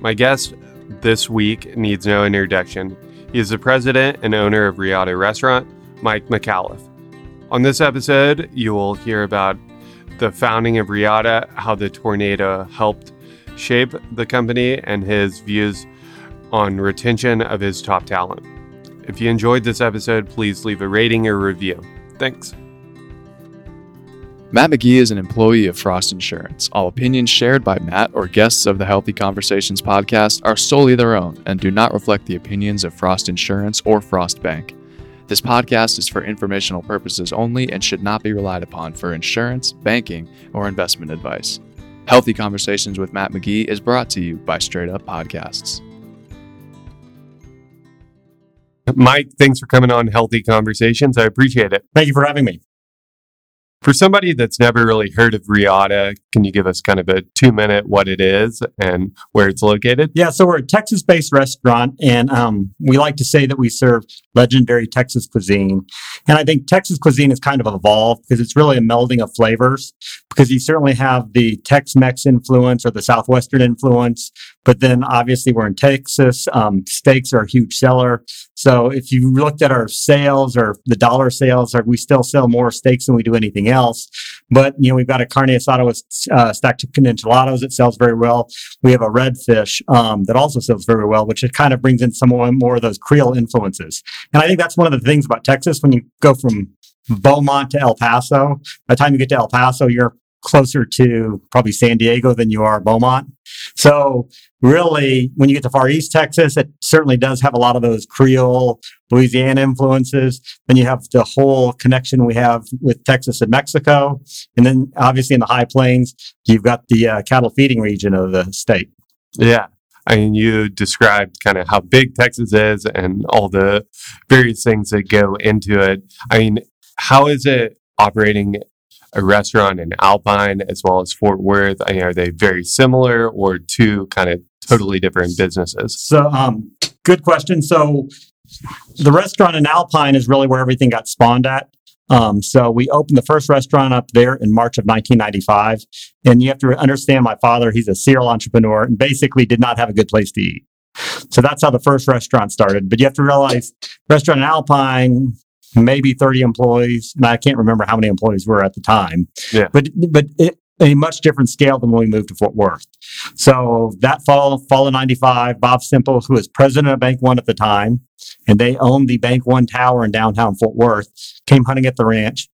My guest this week needs no introduction. He is the president and owner of Reata Restaurant, Mike Micallef. On this episode, you will hear about the founding of Reata, how the tornado helped shape the company, and his views on retention of his top talent. If you enjoyed this episode, please leave a rating or review. Thanks. Matt McGee is an employee of Frost Insurance. All opinions shared by Matt or guests of the Healthy Conversations podcast are solely their own and do not reflect the opinions of Frost Insurance or Frost Bank. This podcast is for informational purposes only and should not be relied upon for insurance, banking, or investment advice. Healthy Conversations with Matt McGee is brought to you by Straight Up Podcasts. Mike, thanks for coming on Healthy Conversations. I appreciate it. Thank you for having me. For somebody that's never really heard of Reata, can you give us kind of a two minute what it is and where it's located? Yeah, so we're a Texas based restaurant, and um, we like to say that we serve legendary Texas cuisine. And I think Texas cuisine has kind of evolved because it's really a melding of flavors, because you certainly have the Tex Mex influence or the Southwestern influence, but then obviously we're in Texas. Um, steaks are a huge seller. So if you looked at our sales or the dollar sales, we still sell more steaks than we do anything else. But you know, we've got a carne asada with uh, stacked chicken enchiladas that sells very well. We have a redfish um, that also sells very well, which it kind of brings in some more of those Creole influences. And I think that's one of the things about Texas when you go from Beaumont to El Paso. By the time you get to El Paso, you're closer to probably San Diego than you are Beaumont. So really, when you get to Far East Texas, it certainly does have a lot of those Creole, Louisiana influences. Then you have the whole connection we have with Texas and Mexico. And then obviously in the high plains, you've got the uh, cattle feeding region of the state. Yeah. I mean, you described kind of how big Texas is and all the various things that go into it. I mean, how is it operating a restaurant in Alpine as well as Fort Worth? I mean, are they very similar or two kind of totally different businesses? So, um, good question. So, the restaurant in Alpine is really where everything got spawned at. Um, so we opened the first restaurant up there in March of 1995. And you have to understand my father, he's a serial entrepreneur and basically did not have a good place to eat. So that's how the first restaurant started. But you have to realize restaurant in Alpine, maybe 30 employees. And I can't remember how many employees were at the time. Yeah. But but it, a much different scale than when we moved to Fort Worth. So that fall, fall of 95, Bob Semple, who was president of Bank One at the time, and they owned the Bank One Tower in downtown Fort Worth, came hunting at the ranch,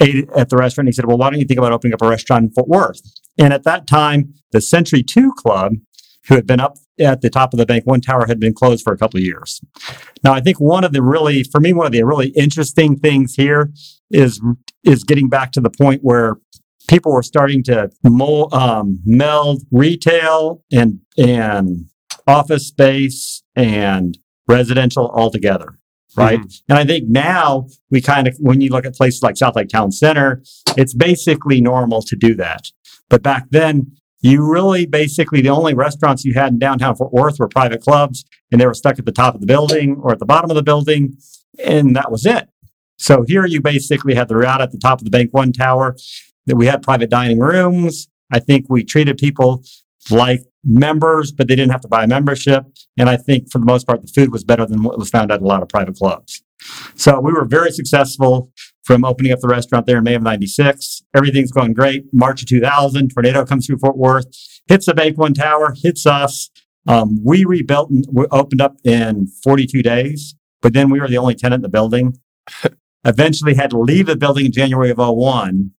ate at the restaurant. He said, Well, why don't you think about opening up a restaurant in Fort Worth? And at that time, the Century 2 Club, who had been up at the top of the Bank One Tower, had been closed for a couple of years. Now, I think one of the really, for me, one of the really interesting things here is is getting back to the point where people were starting to mold, um, meld retail and and office space and residential all together right mm-hmm. and i think now we kind of when you look at places like south lake town center it's basically normal to do that but back then you really basically the only restaurants you had in downtown fort worth were private clubs and they were stuck at the top of the building or at the bottom of the building and that was it so here you basically had the route at the top of the bank one tower that we had private dining rooms. I think we treated people like members, but they didn't have to buy a membership. And I think for the most part, the food was better than what was found at a lot of private clubs. So we were very successful from opening up the restaurant there in May of 96. Everything's going great. March of 2000, tornado comes through Fort Worth, hits the Bank One Tower, hits us. Um, we rebuilt and we opened up in 42 days, but then we were the only tenant in the building. Eventually had to leave the building in January of 01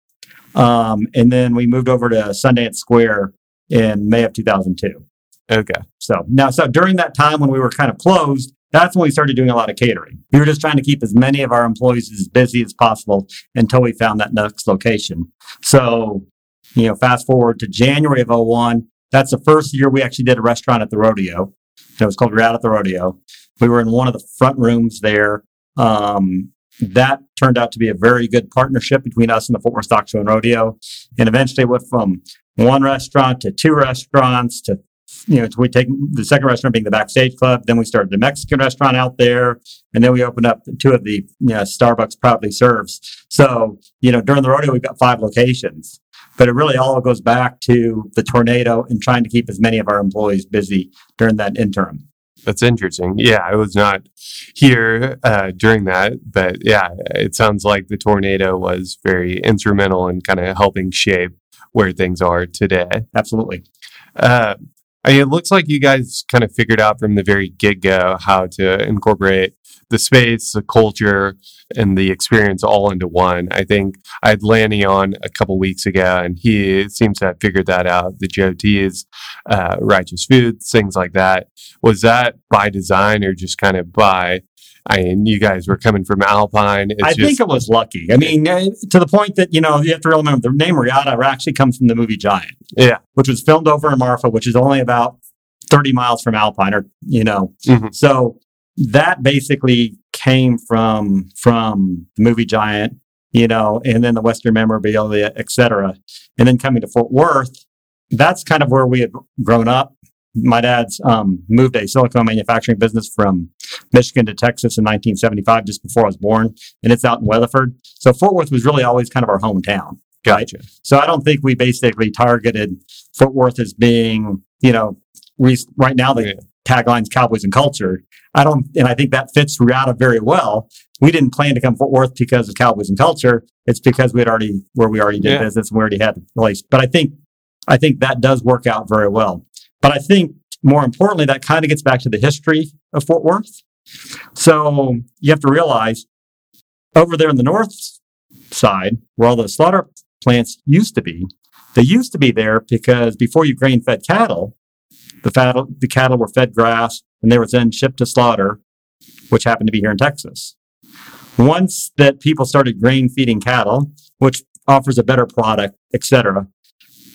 um, and then we moved over to Sundance Square in May of 2002. Okay. So now, so during that time when we were kind of closed, that's when we started doing a lot of catering. We were just trying to keep as many of our employees as busy as possible until we found that next location. So, you know, fast forward to January of 01, that's the first year we actually did a restaurant at the rodeo. It was called Reata at the Rodeo. We were in one of the front rooms there. Um, that turned out to be a very good partnership between us and the Fort Worth Stock Show and Rodeo. And eventually went from one restaurant to two restaurants to, you know, we take the second restaurant being the Backstage Club. Then we started the Mexican restaurant out there. And then we opened up two of the, you know, Starbucks proudly serves. So, you know, during the rodeo, we've got five locations. But it really all goes back to the tornado and trying to keep as many of our employees busy during that interim. That's interesting. Yeah, I was not here uh, during that, but yeah, it sounds like the tornado was very instrumental in kind of helping shape where things are today. Absolutely. Uh, Mean, it looks like you guys kind of figured out from the very get go how to incorporate the space, the culture, and the experience all into one. I think I had Lanny on a couple weeks ago, and he seems to have figured that out. The GOTs, uh, righteous foods, things like that. Was that by design or just kind of by? I mean, you guys were coming from Alpine. It's I just, think it was lucky. I mean, uh, to the point that, you know, you have to remember the name Reata actually comes from the movie Giant, yeah, which was filmed over in Marfa, which is only about 30 miles from Alpine or, you know, Mhm. so that basically came from, from the movie Giant, you know, and then the Western memorabilia, et cetera. And then coming to Fort Worth, that's kind of where we had grown up. My dad's um, moved a silicone manufacturing business from Michigan to Texas in 1975, just before I was born, and it's out in Weatherford. So Fort Worth was really always kind of our hometown. gotcha. So I don't think we basically targeted Fort Worth as being, you know, we, right now the Yeah. tagline's Cowboys and culture. I don't, and I think that fits Reata very well. We didn't plan to come Fort Worth because of Cowboys and culture. It's because we had already, where we already did Yeah. business and we already had the place. But I think, I think that does work out very well. But I think more importantly, that kind of gets back to the history of Fort Worth. So you have to realize over there in the north side, where all the slaughter plants used to be, they used to be there because before you grain fed cattle, the, the cattle were fed grass and they were then shipped to slaughter, which happened to be here in Texas. Once that people started grain feeding cattle, which offers a better product, etc.,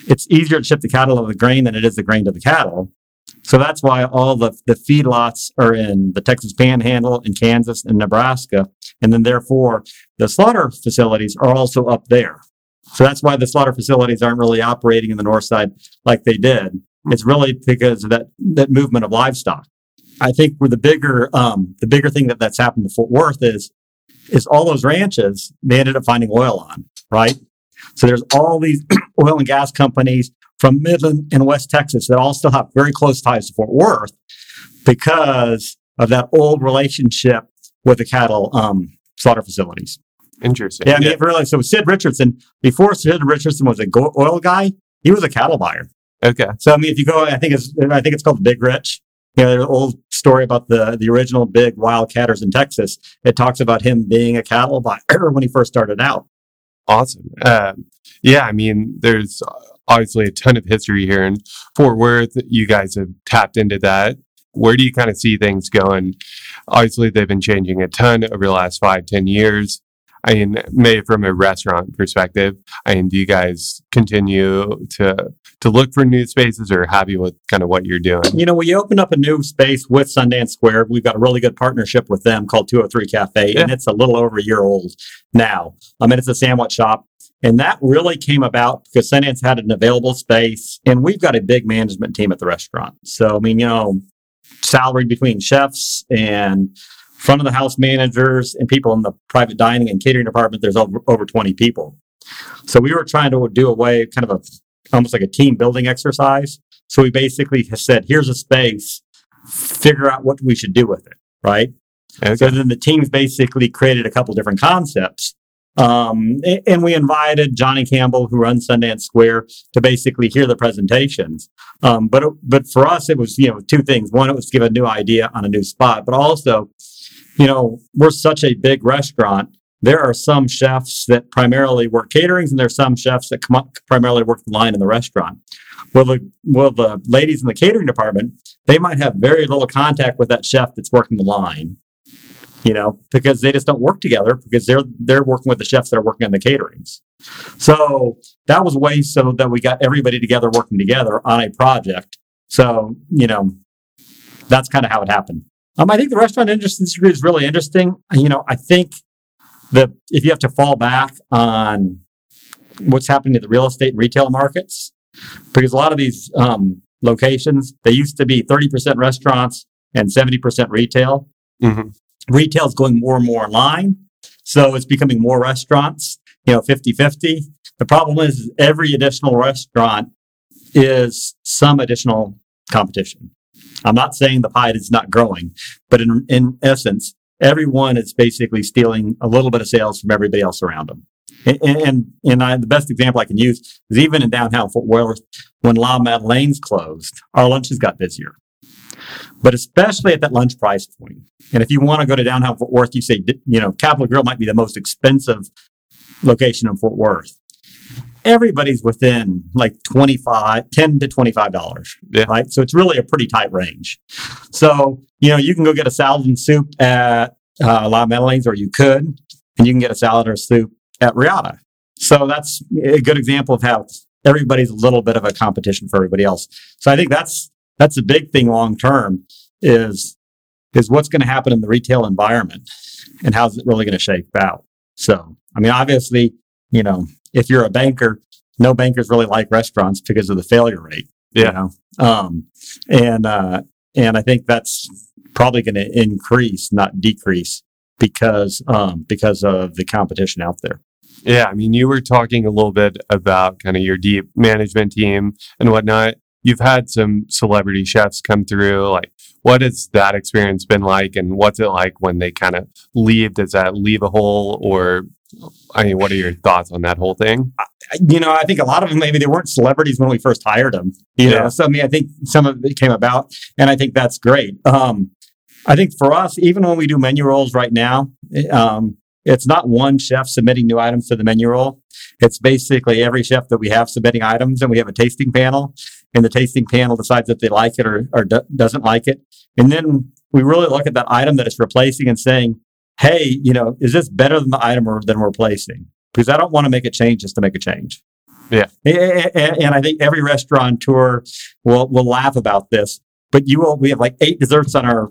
it's easier to ship the cattle to the grain than it is the grain to the cattle. So that's why all the, the feedlots are in the Texas Panhandle, in Kansas, and Nebraska. And then therefore the slaughter facilities are also up there. So that's why the slaughter facilities aren't really operating in the north side like they did. It's really because of that, that movement of livestock. I think where the bigger, um, the bigger thing that that's happened to Fort Worth is, is all those ranches they ended up finding oil on, right? So there's all these oil and gas companies from Midland and West Texas that all still have very close ties to Fort Worth because of that old relationship with the cattle um, slaughter facilities. Interesting. Yeah, I mean, you realize, so Sid Richardson, before Sid Richardson was a go- oil guy, he was a cattle buyer. Okay. So I mean, if you go, I think it's, I think it's called the Big Rich. You know, there's an old story about the the original big wildcatters in Texas. It talks about him being a cattle buyer when he first started out. Awesome. Um, yeah, I mean, there's obviously a ton of history here in Fort Worth. You guys have tapped into that. Where do you kind of see things going? Obviously, they've been changing a ton over the last five, ten years. I mean, maybe from a restaurant perspective, I mean, do you guys continue to to look for new spaces, or happy with kind of what you're doing? You know, we opened up a new space with Sundance Square. We've got a really good partnership with them called 203 Cafe, and it's a little over a year old now. I mean, it's a sandwich shop. And that really came about because Sundance had an available space, and we've got a big management team at the restaurant. So, I mean, you know, salaried between chefs and front of the house managers and people in the private dining and catering department, there's over, over 20 people. So we were trying to do away kind of a almost like a team building exercise. So we basically said, here's a space, figure out what we should do with it, right? Okay. So then the teams basically created a couple different concepts. Um, and we invited Johnny Campbell, who runs Sundance Square, to basically hear the presentations. Um, but, it- but for us, it was, you know, two things. One, it was to give a new idea on a new spot, but also, you know, we're such a big restaurant. There are some chefs that primarily work caterings, and there are some chefs that primarily work the line in the restaurant. Well, the well, the ladies in the catering department, they might have very little contact with that chef that's working the line, you know, because they just don't work together because they're they're working with the chefs that are working on the caterings. So that was a way so that we got everybody together working together on a project. So you know, that's kind of how it happened. Um, I think the restaurant industry is really interesting. You know, I think that if you have to fall back on what's happening to the real estate and retail markets, because a lot of these um, locations they used to be 30% restaurants and 70% retail. Mhm. Retail is going more and more online, so it's becoming more restaurants you know, 50 50. The problem is every additional restaurant is some additional competition. I'm not saying the pie is not growing, but in, in essence, everyone is basically stealing a little bit of sales from everybody else around them. And, and, and I, the best example I can use is even in downtown Fort Worth, when La Madeleine's closed, our lunches got busier. But especially at that lunch price point. And if you want to go to downtown Fort Worth, you say, you know, Capital Grille might be the most expensive location in Fort Worth everybody's within like 25 10 to 25 dollars Yeah. right? So it's really a pretty tight range. So you know you can go get a salad and soup at uh, la madeleine's or you could and you can get a salad or soup at reata so that's a good example of how everybody's a little bit of a competition for everybody else. So i think that's that's a big thing long term is is what's going to happen in the retail environment and how's it really going to shape out. So i mean obviously you know if you're a banker, no bankers really like restaurants because of the failure rate. Yeah. You know? Um, and, uh, and I think that's probably going to increase, not decrease because, um, because of the competition out there. Yeah, I mean, you were talking a little bit about kind of your deep management team and whatnot. You've had some celebrity chefs come through. Like, what has that experience been like, and what's it like when they kind of leave? Does that leave a hole, or I mean, what are your thoughts on that whole thing? You know, I think a lot of them maybe they weren't celebrities when we first hired them. You Yeah. know, so I mean, I think some of it came about, and I think that's great. Um, I think for us, even when we do menu rolls right now, um, it's not one chef submitting new items to the menu roll. It's basically every chef that we have submitting items, and we have a tasting panel, and the tasting panel decides if they like it or, or do- doesn't like it. And then we really look at that item that it's replacing and saying, hey, you know, is this better than the item or than we're replacing? Because I don't want to make a change just to make a change. Yeah. A- a- a- And I think every restaurateur will, will laugh about this, but you will, we have like eight desserts on our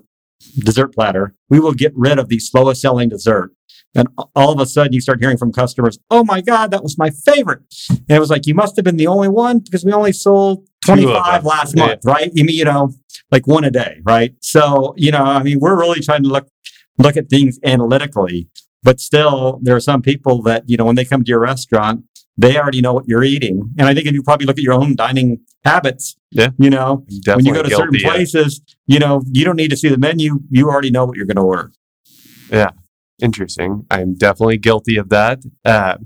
dessert platter. We will get rid of the slowest selling dessert. And all of a sudden you start hearing from customers, Oh my God, that was my favorite. And it was like, you must have been the only one because we only sold 25 them. last Yeah. month, right? You mean, you know, like one a day, right? So, you know, I mean, we're really trying to look, look at things analytically, but still there are some people that, you know, when they come to your restaurant, they already know what you're eating. And I think if you probably look at your own dining habits, Yeah. you know, Definitely when you go to certain guilty of- places, you know, you don't need to see the menu. You already know what you're going to order. Interesting. I'm definitely guilty of that. Uh,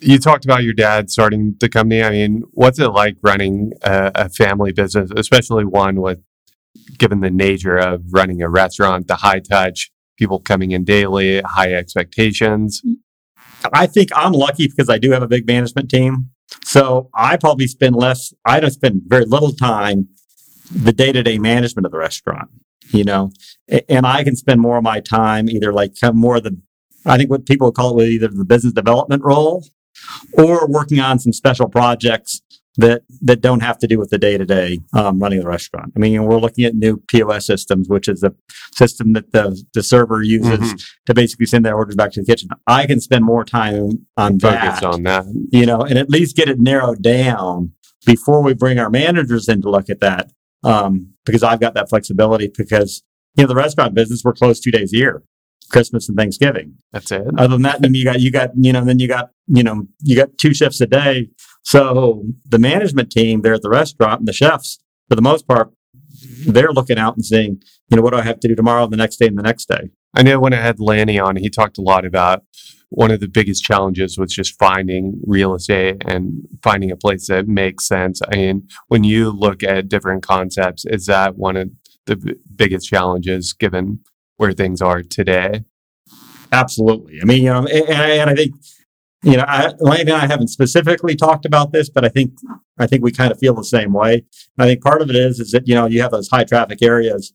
you talked about your dad starting the company. I mean, what's it like running a, a family business, especially one with, given the nature of running a restaurant, the high touch, people coming in daily, high expectations? I think I'm lucky because I do have a big management team. So I probably spend less, I don't spend very little time the day to day management of the restaurant, you know, and I can spend more of my time either like more of the, I think what people call it with either the business development role or working on some special projects that that don't have to do with the day to day running the restaurant. I mean, you know, we're looking at new POS systems, which is the system that the the server uses Mhm. to basically send their orders back to the kitchen. I can spend more time on Focus that, on that. you know, and at least get it narrowed down before we bring our managers in to look at that. Um, because I've got that flexibility because, you know, the restaurant business, we're closed two days a year, Christmas and Thanksgiving. That's it. Other than that, then you got, you got, you know, then you got, you know, you got two shifts a day. So the management team there at the restaurant and the chefs, for the most part, they're looking out and saying, you know, what do I have to do tomorrow, the next day, and the next day? I know when I had Lanny on, he talked a lot about one of the biggest challenges was just finding real estate and finding a place that makes sense. I mean, when you look at different concepts, is that one of the b- biggest challenges given where things are today? Absolutely. I mean, you know, and, and I think, you know, I, Lane and I haven't specifically talked about this, but I think, I think we kind of feel the same way. I think part of it is, is that, you know, you have those high traffic areas,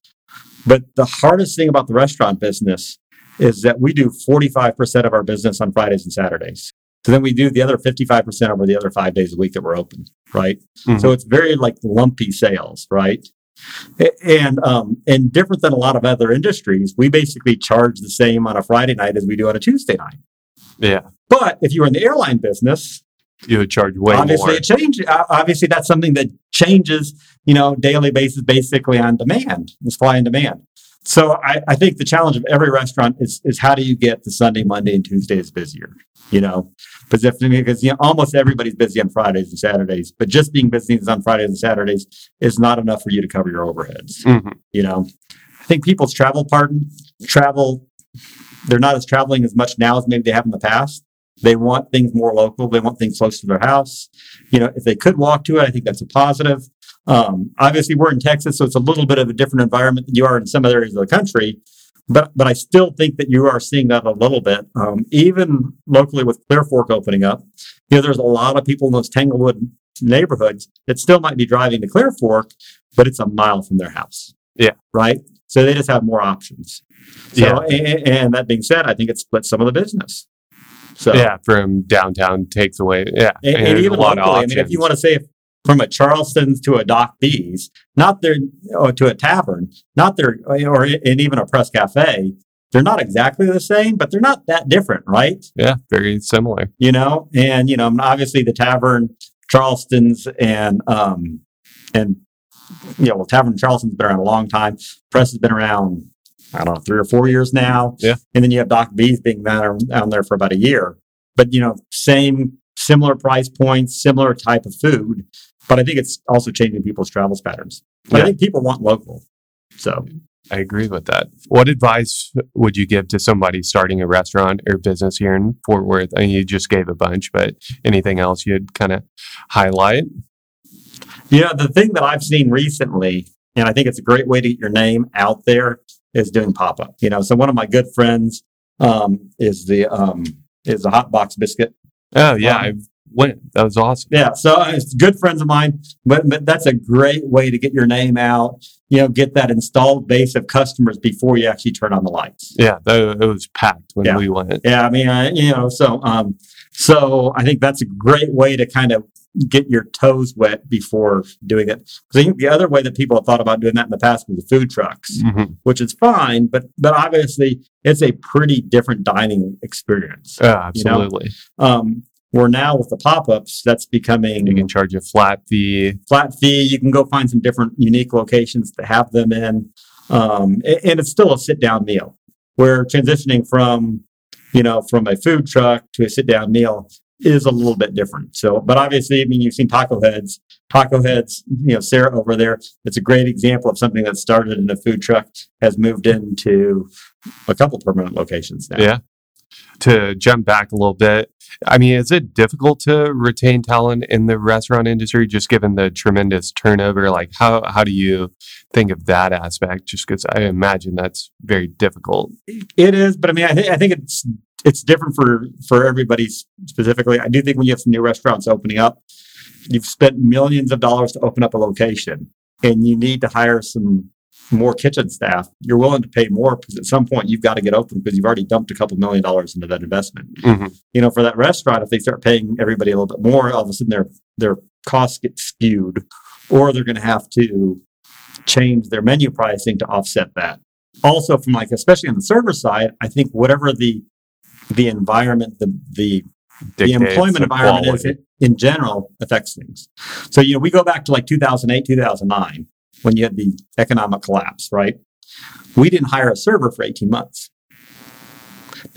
but the hardest thing about the restaurant business is that we do 45% of our business on Fridays and Saturdays. So then we do the other 55% over the other five days a week that we're open, right? Mhm. So it's very like lumpy sales, right? And um, and different than a lot of other industries, we basically charge the same on a Friday night as we do on a Tuesday night. Yeah, But if you're in the airline business, you would charge way obviously more. it changes. Uh, obviously, that's something that changes, you know, daily basis, basically on demand. It's fly on demand. So I, I think the challenge of every restaurant is is how do you get the Sunday, Monday, and Tuesdays busier? You know, because if because you know almost everybody's busy on Fridays and Saturdays, but just being busy on Fridays and Saturdays is not enough for you to cover your overheads. Mhm. You know, I think people's travel pardon travel they're not as traveling as much now as maybe they have in the past. They want things more local. They want things close to their house. You know, if they could walk to it, I think that's a positive. Um, obviously, we're in Texas, so it's a little bit of a different environment than you are in some other areas of the country. But but I still think that you are seeing that a little bit, um, even locally with Clear Fork opening up. You know, there's a lot of people in those Tanglewood neighborhoods that still might be driving to Clear Fork, but it's a mile from their house. Yeah. Right. So they just have more options. So, and, and that being said, I think it splits some of the business. So Yeah, from downtown takes away. Yeah, and, and there's even locally, I mean, if you want to say if from a Charleston's to a Doc B's, not their or to a tavern, not their or and even a press cafe, they're not exactly the same, but they're not that different, right? yeah, very similar. You know, and you know, obviously the tavern, Charleston's, and um, and you know, well, tavern Charleston's been around a long time. Press has been around, I don't know, three or four years now. Yeah. and then you have Doc B's being down, down there for about a year, but you know, same similar price points, similar type of food. But I think it's also changing people's travels patterns. Yeah. I think people want local. So I agree with that. What advice would you give to somebody starting a restaurant or business here in Fort Worth? I mean, you just gave a bunch, but anything else you'd kind of highlight? Yeah, the thing that I've seen recently, and I think it's a great way to get your name out there, is doing pop up. You know, so one of my good friends um, is the um, is the hot box biscuit. Oh yeah, Um, I went. That was awesome. Yeah, so it's good friends of mine, but, but that's a great way to get your name out. You know, get that installed base of customers before you actually turn on the lights. Yeah, that, it was packed when Yeah. we went. Yeah, I mean, I, you know, so um, so I think that's a great way to kind of get your toes wet before doing it. I think the other way that people have thought about doing that in the past was the food trucks, Mhm. which is fine, but but obviously it's a pretty different dining experience. Yeah, You know? absolutely. Um, where now with the pop ups, that's becoming You can charge a flat fee. flat fee. You can go find some different unique locations to have them in. Um, and it's still a sit down meal. We're transitioning from, you know, from a food truck to a sit down meal is a little bit different. So, but obviously, I mean, you've seen Taco Heads. Taco Heads, you know, Sarah over there, it's a great example of something that started in a food truck, has moved into a couple permanent locations now. Yeah. To jump back a little bit, I mean, is it difficult to retain talent in the restaurant industry, just given the tremendous turnover? Like, how how do you think of that aspect? Just because I imagine that's very difficult. It is, but I mean, I, th- I think it's it's different for for everybody specifically. I do think when you have some new restaurants opening up, you've spent millions of dollars to open up a location, and you need to hire some more kitchen staff. You're willing to pay more because at some point you've got to get open because you've already dumped a couple million dollars into that investment. Mhm. You know, for that restaurant, if they start paying everybody a little bit more, all of a sudden their their costs get skewed, or they're going to have to change their menu pricing to offset that also from like especially on the server side i think whatever the the environment the the, the employment environment is in general affects things so you know we go back to like 2008 2009 when you had the economic collapse right we didn't hire a server for 18 months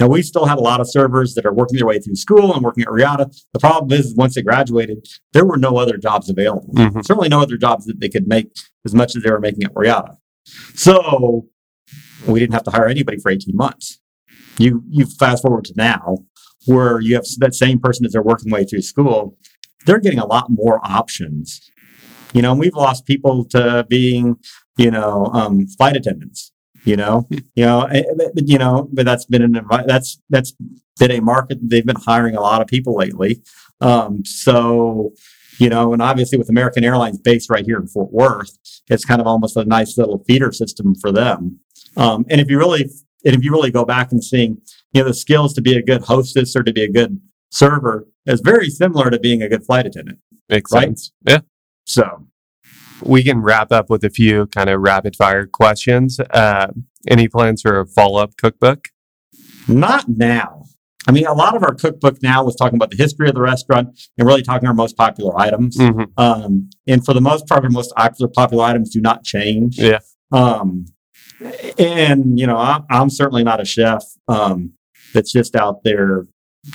now we still had a lot of servers that are working their way through school and working at reata the problem is once they graduated there were no other jobs available Mhm. certainly no other jobs that they could make as much as they were making at reata so we didn't have to hire anybody for 18 months. You you fast forward to now where you have that same person as they're working way through school, they're getting a lot more options. You know, and we've lost people to being, you know, um, flight attendants. You know, you know, eh, eh, but, you know, but that's been an that's that's been a market. They've been hiring a lot of people lately. Um, so, you know, and obviously with American Airlines based right here in Fort Worth, it's kind of almost a nice little feeder system for them. Um, and if you really, and if you really go back and seeing, you know, the skills to be a good hostess or to be a good server is very similar to being a good flight attendant. Makes Right. sense. Yeah. So, We can wrap up with a few kind of rapid fire questions. Uh, any plans for a follow up cookbook? not now. I mean, a lot of our cookbook now was talking about the history of the restaurant and really talking our most popular items. Mhm. Um, and for the most part, our most popular popular items do not change. Yeah. Um, And you know, I'm, I'm certainly not a chef um, that's just out there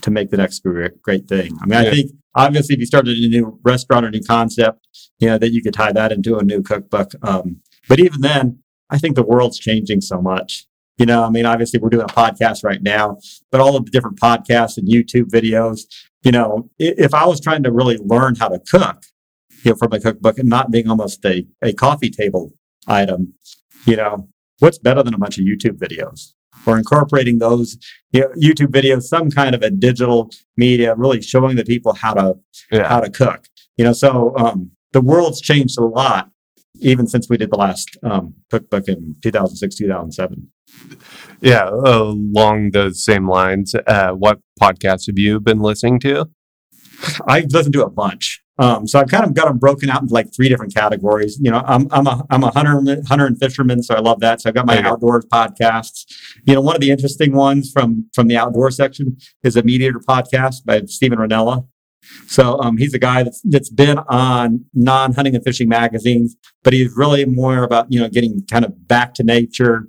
to make the next great, great thing. I mean, I think obviously if you started a new restaurant or new concept, you know, that you could tie that into a new cookbook. Um, but even then, I think the world's changing so much. You know, I mean, obviously we're doing a podcast right now, but all of the different podcasts and YouTube videos, you know, if I was trying to really learn how to cook, you know, from a cookbook and not being almost a, a coffee table item, you know, what's better than a bunch of YouTube videos or incorporating those you know, YouTube videos, some kind of a digital media, really showing the people how to Yeah. how to cook. You know, so um, the world's changed a lot even since we did the last um, cookbook in 2006, 2007. Yeah. Along those same lines, uh, what podcasts have you been listening to? I listen to a bunch. Um, so I've kind of got them broken out into like three different categories. You know, I'm I'm a I'm a hunter hunter and fisherman, so I love that. So I've got my go. outdoors podcasts. You know, one of the interesting ones from from the outdoor section is a MeatEater podcast by Steven Rinella. So um, he's a guy that's that's been on non hunting and fishing magazines, but he's really more about you know getting kind of back to nature,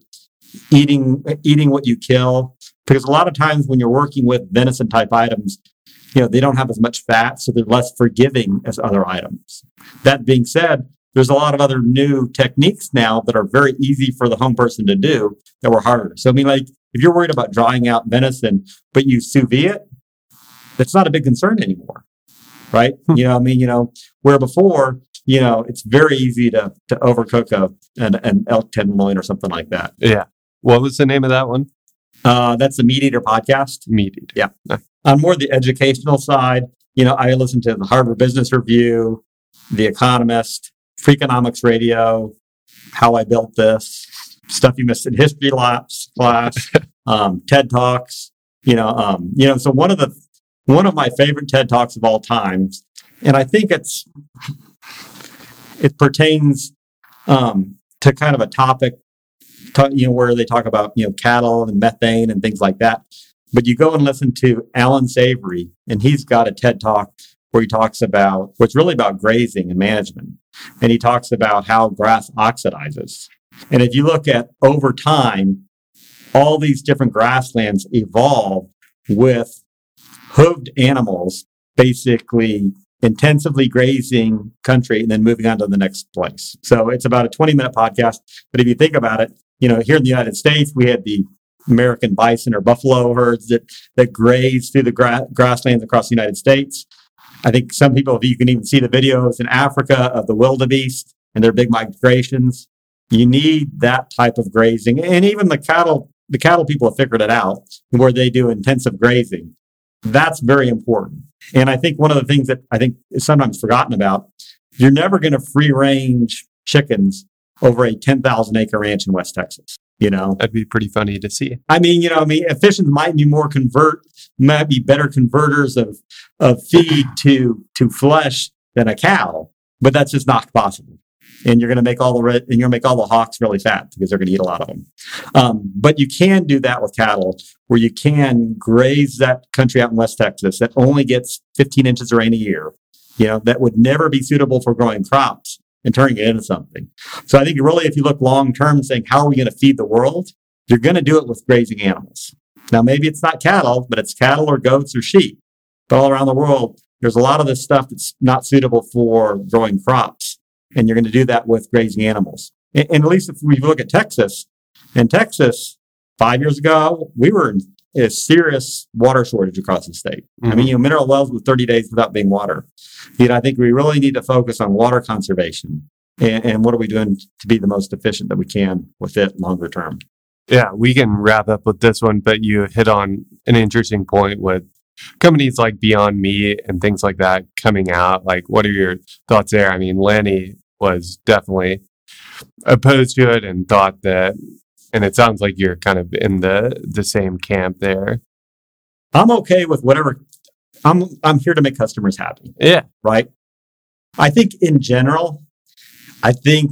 eating eating what you kill. Because a lot of times when you're working with venison type items, you know, they don't have as much fat, so they're less forgiving as other items. That being said, there's a lot of other new techniques now that are very easy for the home person to do that were harder. So, I mean, like, if you're worried about drying out venison, but you sous vide it, that's not a big concern anymore, right? Hmm. You know, I mean, you know, where before, you know, it's very easy to to overcook a an, an elk tenderloin or something like that. Yeah. What was the name of that one? Uh, that's the Meat Eater podcast. Meat Eater. On more the educational side, you know, I listen to the Harvard Business Review, The Economist, Freakonomics Radio, How I Built This, stuff you missed in history labs class, um, TED Talks. You know, um, you know. So one of the one of my favorite TED Talks of all times, and I think it's it pertains um, to kind of a topic, you know, where they talk about you know cattle and methane and things like that. But you go and listen to Allan Savory, and he's got a TED talk where he talks about what's really about grazing and management. And he talks about how grass oxidizes. And if you look at over time, all these different grasslands evolve with hooved animals basically intensively grazing country and then moving on to the next place. So it's about a 20 minute podcast. But if you think about it, you know, here in the United States, we had the American bison or buffalo herds that, that graze through the gra- grasslands across the United States. I think some people, you can even see the videos in Africa of the wildebeest and their big migrations. You need that type of grazing. And even the cattle, the cattle people have figured it out where they do intensive grazing. That's very important. And I think one of the things that I think is sometimes forgotten about, you're never going to free range chickens over a 10,000 acre ranch in West Texas. You know, That'd be pretty funny to see. I mean, you know, I mean, efficient might be more convert, might be better converters of, of feed to, to flesh than a cow, but that's just not possible. And you're going to make all the red, and you're going to make all the hawks really fat because they're going to eat a lot of them. Um, but you can do that with cattle where you can graze that country out in West Texas that only gets 15 inches of rain a year, you know, that would never be suitable for growing crops and turning it into something. So I think really, if you look long term saying, how are we going to feed the world? You're going to do it with grazing animals. Now, maybe it's not cattle, but it's cattle or goats or sheep. But all around the world, there's a lot of this stuff that's not suitable for growing crops. And you're going to do that with grazing animals. And, and at least if we look at Texas, in Texas, five years ago, we were in a serious water shortage across the state. I mm-hmm. mean, you know, mineral wells with 30 days without being water. You know, I think we really need to focus on water conservation and, and what are we doing to be the most efficient that we can with it longer term. Yeah, we can wrap up with this one, but you hit on an interesting point with companies like Beyond Meat and things like that coming out. Like, what are your thoughts there? I mean, Lanny was definitely opposed to it and thought that, and it sounds like you're kind of in the the same camp there. I'm okay with whatever. I'm I'm here to make customers happy, Yeah, right? I think in general, I think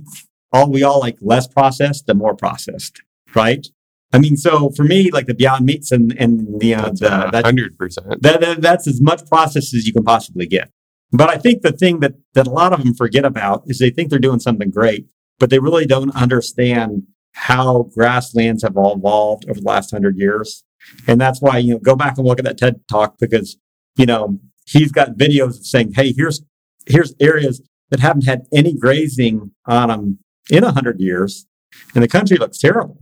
all we all like less processed than more processed, right? I mean, so for me, like the Beyond Meats and and the uh, that's the, hundred percent. that, that- that's as much process as you can possibly get. But I think the thing that that a lot of them forget about is they think they're doing something great, but they really don't understand how grasslands have evolved over the last hundred years. And that's why, you know, go back and look at that TED talk because, you know, he's got videos of saying, Hey, here's, here's areas that haven't had any grazing on them in a hundred years. And the country looks terrible.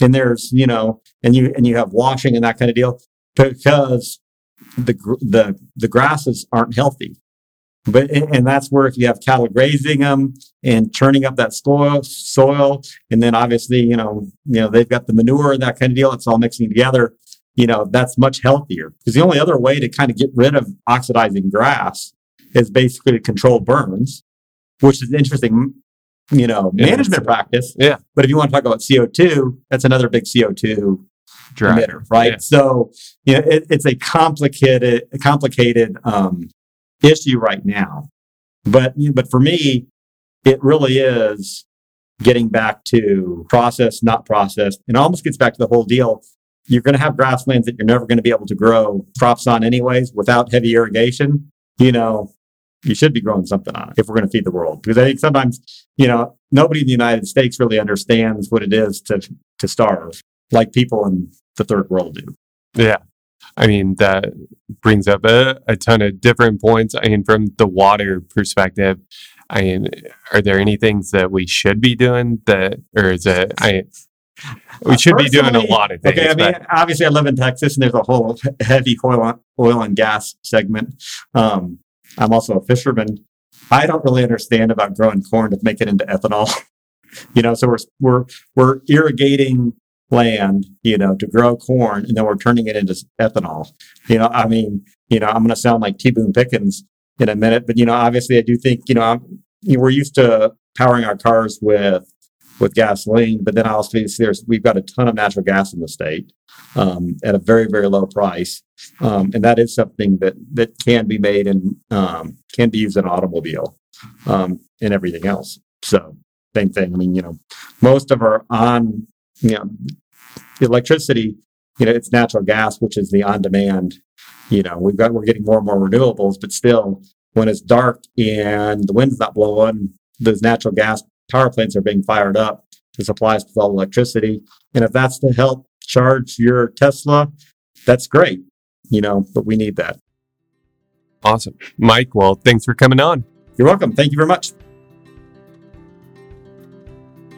And there's, you know, and you, and you have washing and that kind of deal because the, the, the grasses aren't healthy. But and that's where if you have cattle grazing them and churning up that soil, soil, and then obviously you know you know they've got the manure and that kind of deal. It's all mixing together. You know that's much healthier because the only other way to kind of get rid of oxidizing grass is basically to control burns, which is interesting. You know, Yeah, management practice. Yeah. But if you want to talk about CO two, that's another big CO two Drive. emitter, right? Yeah. So, you know, it, it's a complicated, complicated um, issue right now. But, but for me, it really is getting back to process, not process. and almost gets back to the whole deal. You're going to have grasslands that you're never going to be able to grow crops on, anyways, without heavy irrigation. You know, you should be growing something on it if we're going to feed the world. Because I think sometimes, you know, nobody in the United States really understands what it is to to starve, like people in the third world do. Yeah. I mean, that brings up a, a ton of different points. I mean, from the water perspective, I mean, are there any things that we should be doing that, or is it, I, we should be doing a lot of things. Okay, I mean, but- obviously, I live in Texas, and there's a whole heavy oil, oil and gas segment. Um, I'm also a fisherman. I don't really understand about growing corn to make it into ethanol. you know, so we're we're we're irrigating land, you know, to grow corn, and then we're turning it into ethanol. You know, I mean, you know, I'm going to sound like T. Boone Pickens in a minute, but you know, obviously, I do think you know, I'm, you know, we're used to powering our cars with with gasoline, but then also there's we've got a ton of natural gas in the state um, at a very very low price, um, and that is something that that can be made and um, can be used in an automobile um, and everything else. So same thing. I mean, you know, most of our on you know electricity, you know, it's natural gas, which is the on demand. You know, we've got we're getting more and more renewables, but still, when it's dark and the wind's not blowing, those natural gas power plants are being fired up to supply us with all electricity. And if that's to help charge your Tesla, that's great, you know, but we need that. awesome. Mike, well, thanks for coming on. You're welcome. Thank you very much.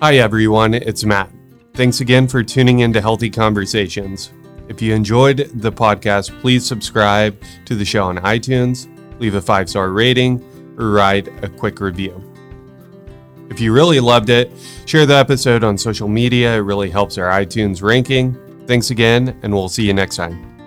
Hi, everyone. It's Matt. Thanks again for tuning in to Healthy Conversations. If you enjoyed the podcast, please subscribe to the show on iTunes, leave a five star rating, or write a quick review. If you really loved it, share the episode on social media. It really helps our iTunes ranking. Thanks again, and we'll see you next time.